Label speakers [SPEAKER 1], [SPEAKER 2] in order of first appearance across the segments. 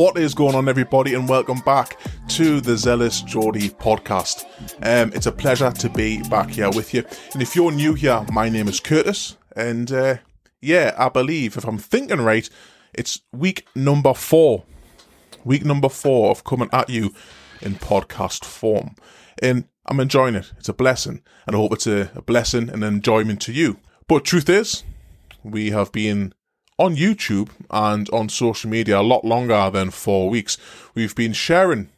[SPEAKER 1] What is going on, everybody, and welcome back to the Zealous Geordie podcast. Um, it's a pleasure to be back here with you. And if you're new here, my name is Curtis, and uh, yeah, I believe if I'm thinking right, it's week number four. Week number four of coming at you in podcast form. And I'm enjoying it. It's a blessing. And I hope it's a, a blessing and enjoyment to you. But truth is, we have been on YouTube and on social media a lot longer than four weeks. We've been sharing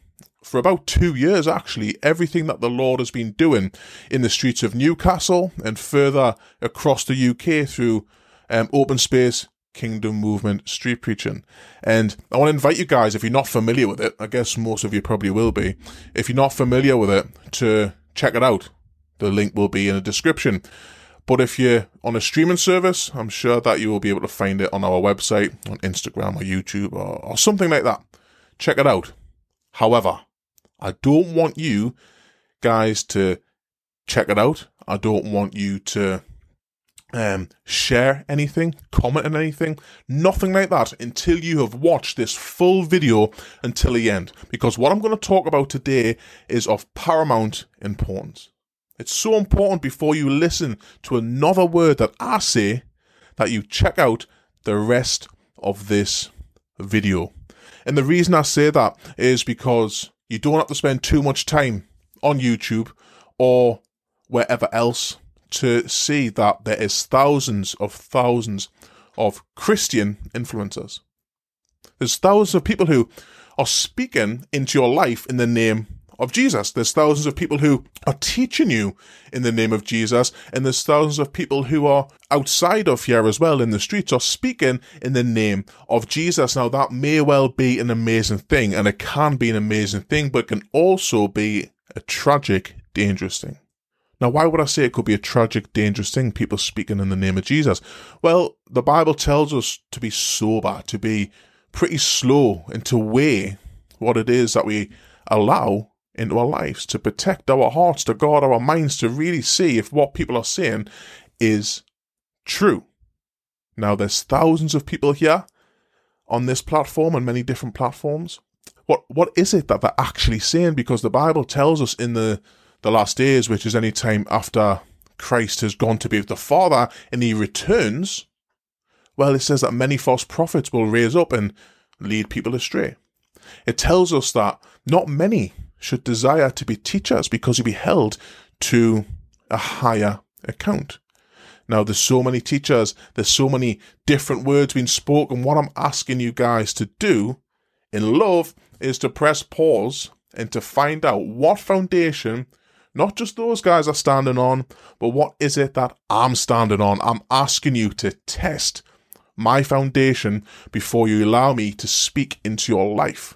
[SPEAKER 1] for about two years actually everything that the Lord has been doing in the streets of Newcastle and further across the UK through um, open space kingdom movement street preaching. And I want to invite you guys, if you're not familiar with it, I guess most of you probably will be, if you're not familiar with it, to check it out. The link will be in the description. But if you're on a streaming service, I'm sure that you will be able to find it on our website, on Instagram or YouTube or, or something like that. Check it out. However, I don't want you guys to check it out. I don't want you to um, share anything, comment on anything, nothing like that until you have watched this full video until the end. Because what I'm going to talk about today is of paramount importance. It's so important before you listen to another word that I say that you check out the rest of this video. And the reason I say that is because you don't have to spend too much time on YouTube or wherever else to see that there is thousands of thousands of Christian influencers. There's thousands of people who are speaking into your life in the name of Jesus. There's thousands of people who are teaching you in the name of Jesus, and there's thousands of people who are outside of here as well in the streets are speaking in the name of Jesus. Now, that may well be an amazing thing, and it can be an amazing thing, but it can also be a tragic, dangerous thing. Now, why would I say it could be a tragic, dangerous thing, people speaking in the name of Jesus? Well, the Bible tells us to be sober, to be pretty slow, and to weigh what it is that we allow into our lives, to protect our hearts, to guard our minds, to really see if what people are saying is true. Now, there's thousands of people here on this platform and many different platforms. What what is it that they're actually saying? Because the Bible tells us in the the last days, which is any time after Christ has gone to be with the Father and he returns, well, it says that many false prophets will raise up and lead people astray. It tells us that not many should desire to be teachers because you'll be held to a higher account. Now, there's so many teachers, there's so many different words being spoken. What I'm asking you guys to do in love is to press pause and to find out what foundation not just those guys are standing on, but what is it that I'm standing on? I'm asking you to test my foundation before you allow me to speak into your life.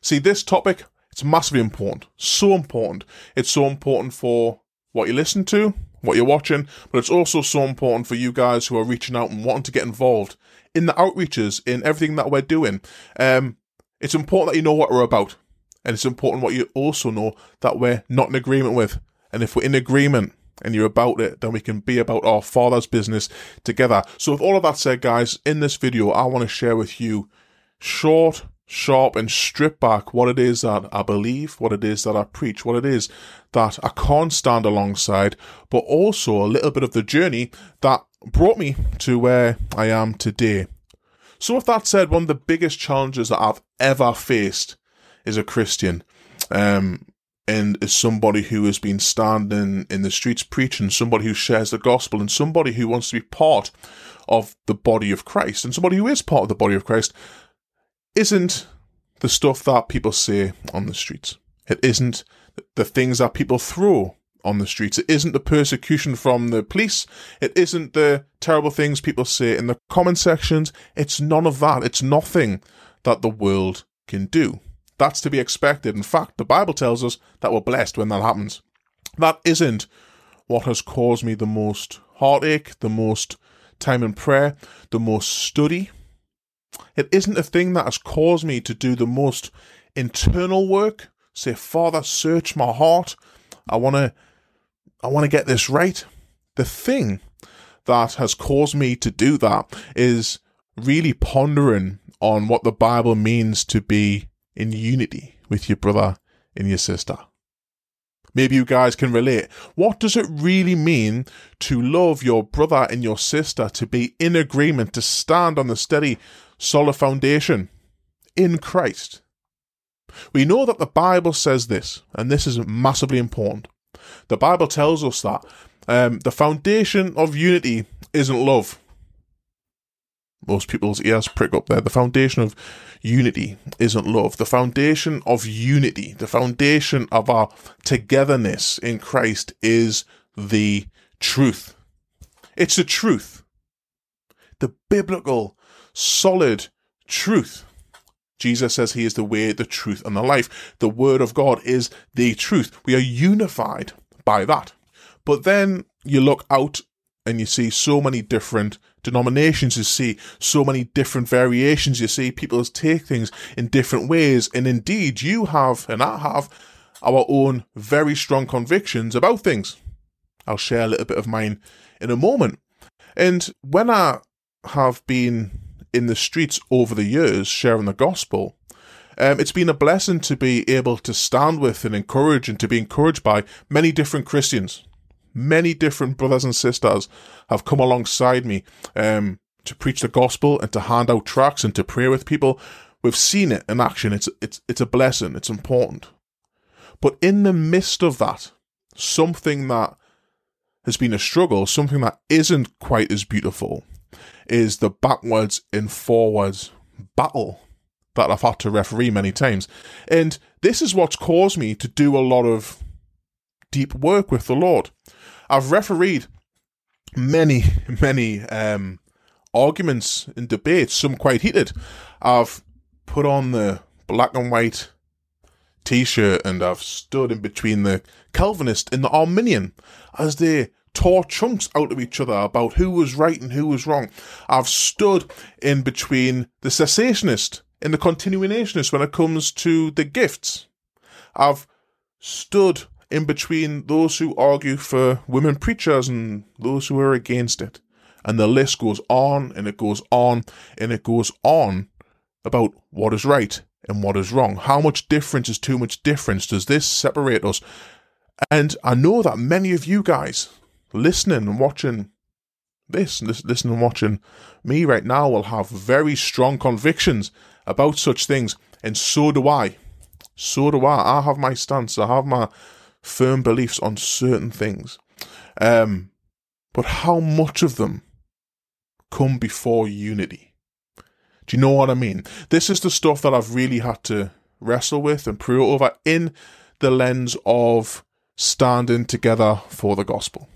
[SPEAKER 1] See, this topic it's massively important. So important. It's so important for what you listen to, what you're watching, but it's also so important for you guys who are reaching out and wanting to get involved in the outreaches, in everything that we're doing. Um, it's important that you know what we're about. And it's important what you also know that we're not in agreement with. And if we're in agreement and you're about it, then we can be about our Father's business together. So, with all of that said, guys, in this video, I want to share with you short, sharp and strip back what it is that I believe, what it is that I preach, what it is that I can't stand alongside, but also a little bit of the journey that brought me to where I am today. So, with that said, one of the biggest challenges that I've ever faced is a Christian, um, and is somebody who has been standing in the streets preaching, somebody who shares the gospel, and somebody who wants to be part of the body of Christ, and somebody who is part of the body of Christ isn't the stuff that people say on the streets. It isn't the things that people throw on the streets. It isn't the persecution from the police. It isn't the terrible things people say in the comment sections. It's none of that. It's nothing that the world can do. That's to be expected. In fact, the Bible tells us that we're blessed when that happens. That isn't what has caused me the most heartache, the most time in prayer, the most study, it isn't a thing that has caused me to do the most internal work. Say, Father, search my heart. I want to, I want to get this right. The thing that has caused me to do that is really pondering on what the Bible means to be in unity with your brother and your sister. Maybe you guys can relate. What does it really mean to love your brother and your sister, to be in agreement, to stand on the steady, solid foundation in Christ? We know that the Bible says this, and this is massively important. The Bible tells us that um, the foundation of unity isn't love. Most people's ears prick up there. The foundation of unity isn't love. The foundation of unity, the foundation of our togetherness in Christ is the truth. It's the truth. The biblical, solid truth. Jesus says he is the way, the truth, and the life. The word of God is the truth. We are unified by that. But then you look out and you see so many different denominations, you see so many different variations, you see people take things in different ways. And indeed, you have, and I have, our own very strong convictions about things. I'll share a little bit of mine in a moment. And when I have been in the streets over the years sharing the gospel, um, it's been a blessing to be able to stand with and encourage and to be encouraged by many different Christians. Many different brothers and sisters have come alongside me um, to preach the gospel and to hand out tracts and to pray with people. We've seen it in action. It's it's it's a blessing. It's important. But in the midst of that, something that has been a struggle, something that isn't quite as beautiful, is the backwards and forwards battle that I've had to referee many times. And this is what's caused me to do a lot of deep work with the Lord. I've refereed many, many um, arguments and debates, some quite heated. I've put on the black and white t shirt and I've stood in between the Calvinist and the Arminian as they tore chunks out of each other about who was right and who was wrong. I've stood in between the cessationist and the continuationist when it comes to the gifts. I've stood in between those who argue for women preachers and those who are against it. And the list goes on and it goes on and it goes on about what is right and what is wrong. How much difference is too much difference? Does this separate us? And I know that many of you guys listening and watching this, listening and watching me right now will have very strong convictions about such things. And so do I. So do I. I have my stance. I have my firm beliefs on certain things. Um, but how much of them come before unity? Do you know what I mean? This is the stuff that I've really had to wrestle with and pray over in the lens of standing together for the gospel.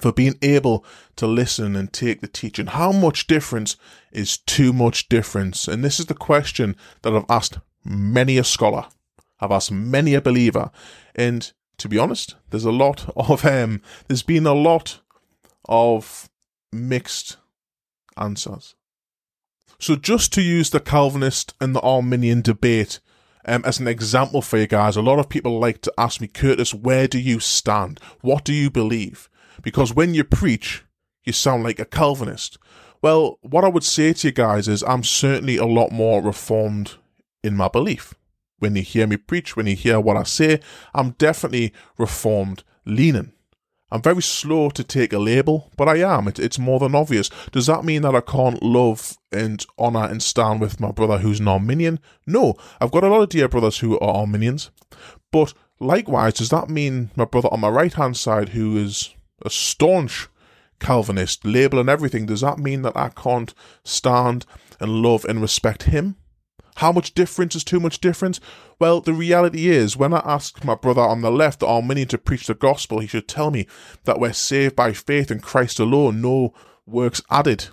[SPEAKER 1] For being able to listen and take the teaching. How much difference is too much difference? And this is the question that I've asked many a scholar. I've asked many a believer. And to be honest, there's a lot of um there's been a lot of mixed answers. So just to use the Calvinist and the Arminian debate um, as an example for you guys, a lot of people like to ask me, Curtis, where do you stand? What do you believe? Because when you preach, you sound like a Calvinist. Well, what I would say to you guys is I'm certainly a lot more reformed in my belief when you hear me preach, when you hear what I say, I'm definitely reformed leaning. I'm very slow to take a label, but I am. It, it's more than obvious. Does that mean that I can't love and honour and stand with my brother who's an Arminian? No. I've got a lot of dear brothers who are Arminians. But likewise, does that mean my brother on my right hand side who is a staunch Calvinist, label and everything, does that mean that I can't stand and love and respect him? How much difference is too much difference? Well, the reality is, when I ask my brother on the left, the Arminian, to preach the gospel, he should tell me that we're saved by faith in Christ alone, no works added.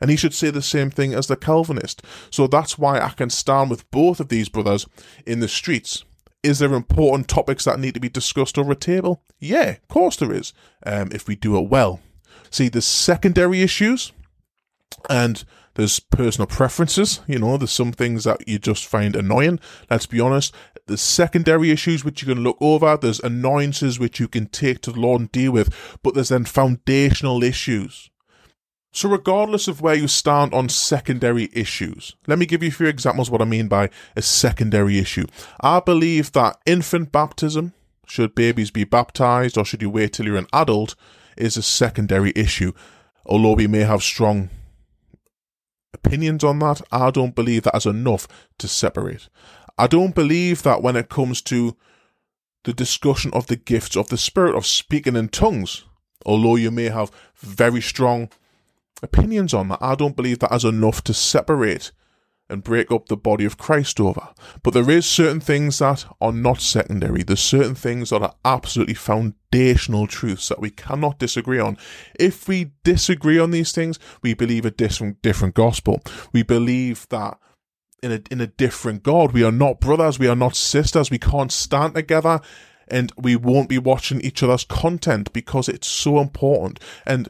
[SPEAKER 1] And he should say the same thing as the Calvinist. So that's why I can stand with both of these brothers in the streets. Is there important topics that need to be discussed over a table? Yeah, of course there is, um, if we do it well. See, the secondary issues, and there's personal preferences, you know, there's some things that you just find annoying. Let's be honest. There's secondary issues which you can look over, there's annoyances which you can take to the Lord and deal with, but there's then foundational issues. So, regardless of where you stand on secondary issues, let me give you a few examples what I mean by a secondary issue. I believe that infant baptism, should babies be baptized or should you wait till you're an adult, is a secondary issue. Although we may have strong opinions on that, I don't believe that is enough to separate. I don't believe that when it comes to the discussion of the gifts of the Spirit of speaking in tongues, although you may have very strong opinions on that. I don't believe that is enough to separate and break up the body of Christ over. But there is certain things that are not secondary. There's certain things that are absolutely foundational truths that we cannot disagree on. If we disagree on these things, we believe a different different gospel. We believe that in a in a different God. We are not brothers, we are not sisters, we can't stand together and we won't be watching each other's content because it's so important. And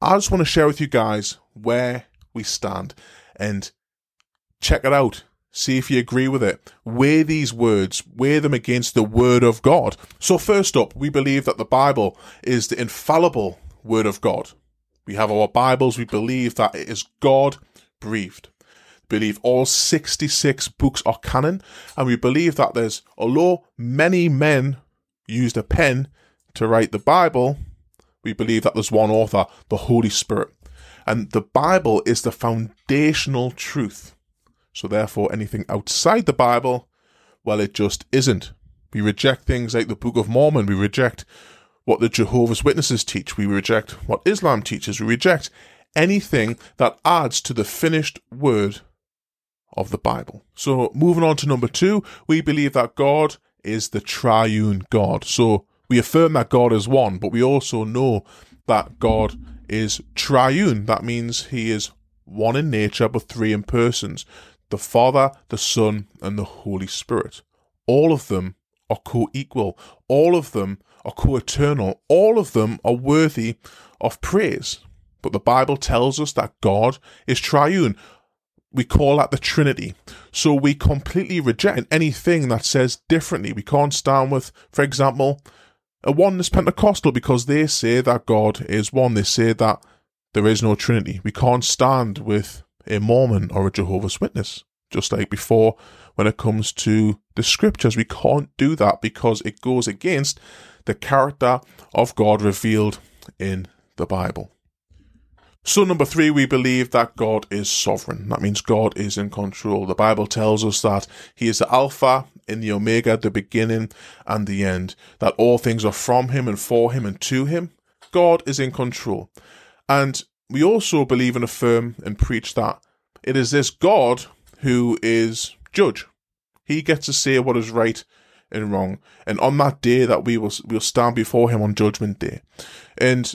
[SPEAKER 1] I just want to share with you guys where we stand and check it out. See if you agree with it. Weigh these words, weigh them against the Word of God. So, first up, we believe that the Bible is the infallible Word of God. We have our Bibles, we believe that it is God breathed. Believe all 66 books are canon, and we believe that there's, although many men used a pen to write the Bible, we believe that there's one author, the Holy Spirit. And the Bible is the foundational truth. So, therefore, anything outside the Bible, well, it just isn't. We reject things like the Book of Mormon. We reject what the Jehovah's Witnesses teach. We reject what Islam teaches. We reject anything that adds to the finished word of the Bible. So, moving on to number two, we believe that God is the triune God. So, we affirm that God is one, but we also know that God is triune. That means he is one in nature, but three in persons the Father, the Son, and the Holy Spirit. All of them are co equal, all of them are co eternal, all of them are worthy of praise. But the Bible tells us that God is triune. We call that the Trinity. So we completely reject anything that says differently. We can't stand with, for example, a oneness Pentecostal because they say that God is one. They say that there is no Trinity. We can't stand with a Mormon or a Jehovah's Witness. Just like before, when it comes to the scriptures, we can't do that because it goes against the character of God revealed in the Bible. So, number three, we believe that God is sovereign. That means God is in control. The Bible tells us that He is the Alpha and the Omega, the beginning and the end, that all things are from Him and for Him and to Him. God is in control. And we also believe and affirm and preach that it is this God who is judge. He gets to say what is right and wrong. And on that day that we will we'll stand before him on judgment day. And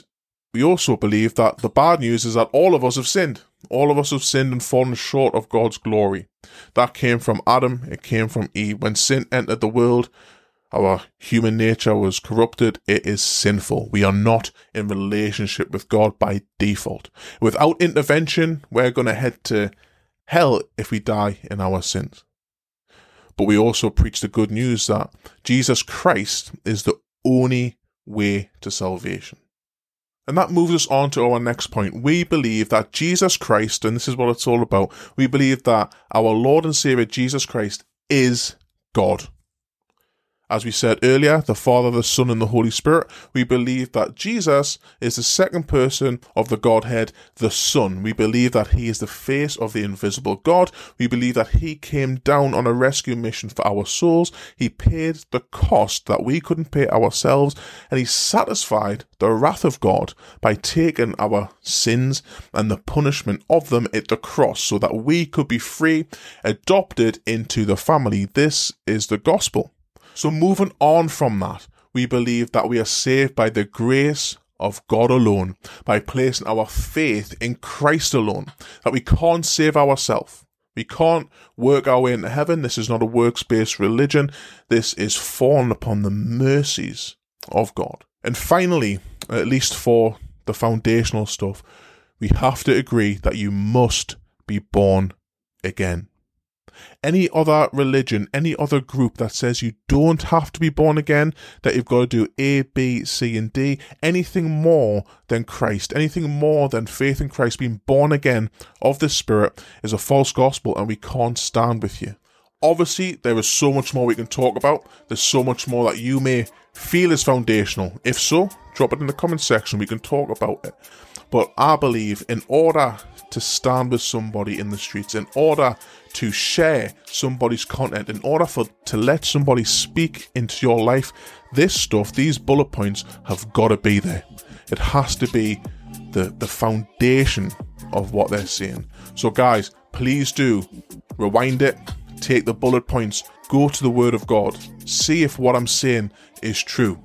[SPEAKER 1] we also believe that the bad news is that all of us have sinned. All of us have sinned and fallen short of God's glory. That came from Adam, it came from Eve. When sin entered the world, our human nature was corrupted. It is sinful. We are not in relationship with God by default. Without intervention, we're going to head to hell if we die in our sins. But we also preach the good news that Jesus Christ is the only way to salvation. And that moves us on to our next point. We believe that Jesus Christ, and this is what it's all about, we believe that our Lord and Savior Jesus Christ is God. As we said earlier, the Father, the Son, and the Holy Spirit, we believe that Jesus is the second person of the Godhead, the Son. We believe that he is the face of the invisible God. We believe that he came down on a rescue mission for our souls. He paid the cost that we couldn't pay ourselves, and he satisfied the wrath of God by taking our sins and the punishment of them at the cross so that we could be free, adopted into the family. This is the gospel. So, moving on from that, we believe that we are saved by the grace of God alone, by placing our faith in Christ alone, that we can't save ourselves. We can't work our way into heaven. This is not a works based religion. This is fallen upon the mercies of God. And finally, at least for the foundational stuff, we have to agree that you must be born again. Any other religion, any other group that says you don't have to be born again, that you've got to do A, B, C, and D, anything more than Christ, anything more than faith in Christ, being born again of the Spirit, is a false gospel, and we can't stand with you. Obviously, there is so much more we can talk about. There's so much more that you may feel is foundational. If so, drop it in the comment section. We can talk about it. But I believe in order to stand with somebody in the streets, in order to share somebody's content, in order for to let somebody speak into your life, this stuff, these bullet points have got to be there. It has to be the the foundation of what they're saying. So guys, please do rewind it, take the bullet points, go to the word of God, see if what I'm saying is true.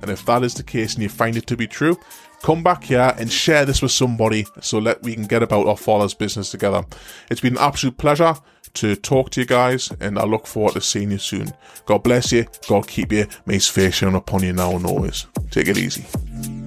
[SPEAKER 1] And if that is the case and you find it to be true, come back here and share this with somebody so that we can get about our Father's business together. It's been an absolute pleasure to talk to you guys, and I look forward to seeing you soon. God bless you, God keep you, may His face shine upon you now and always. Take it easy.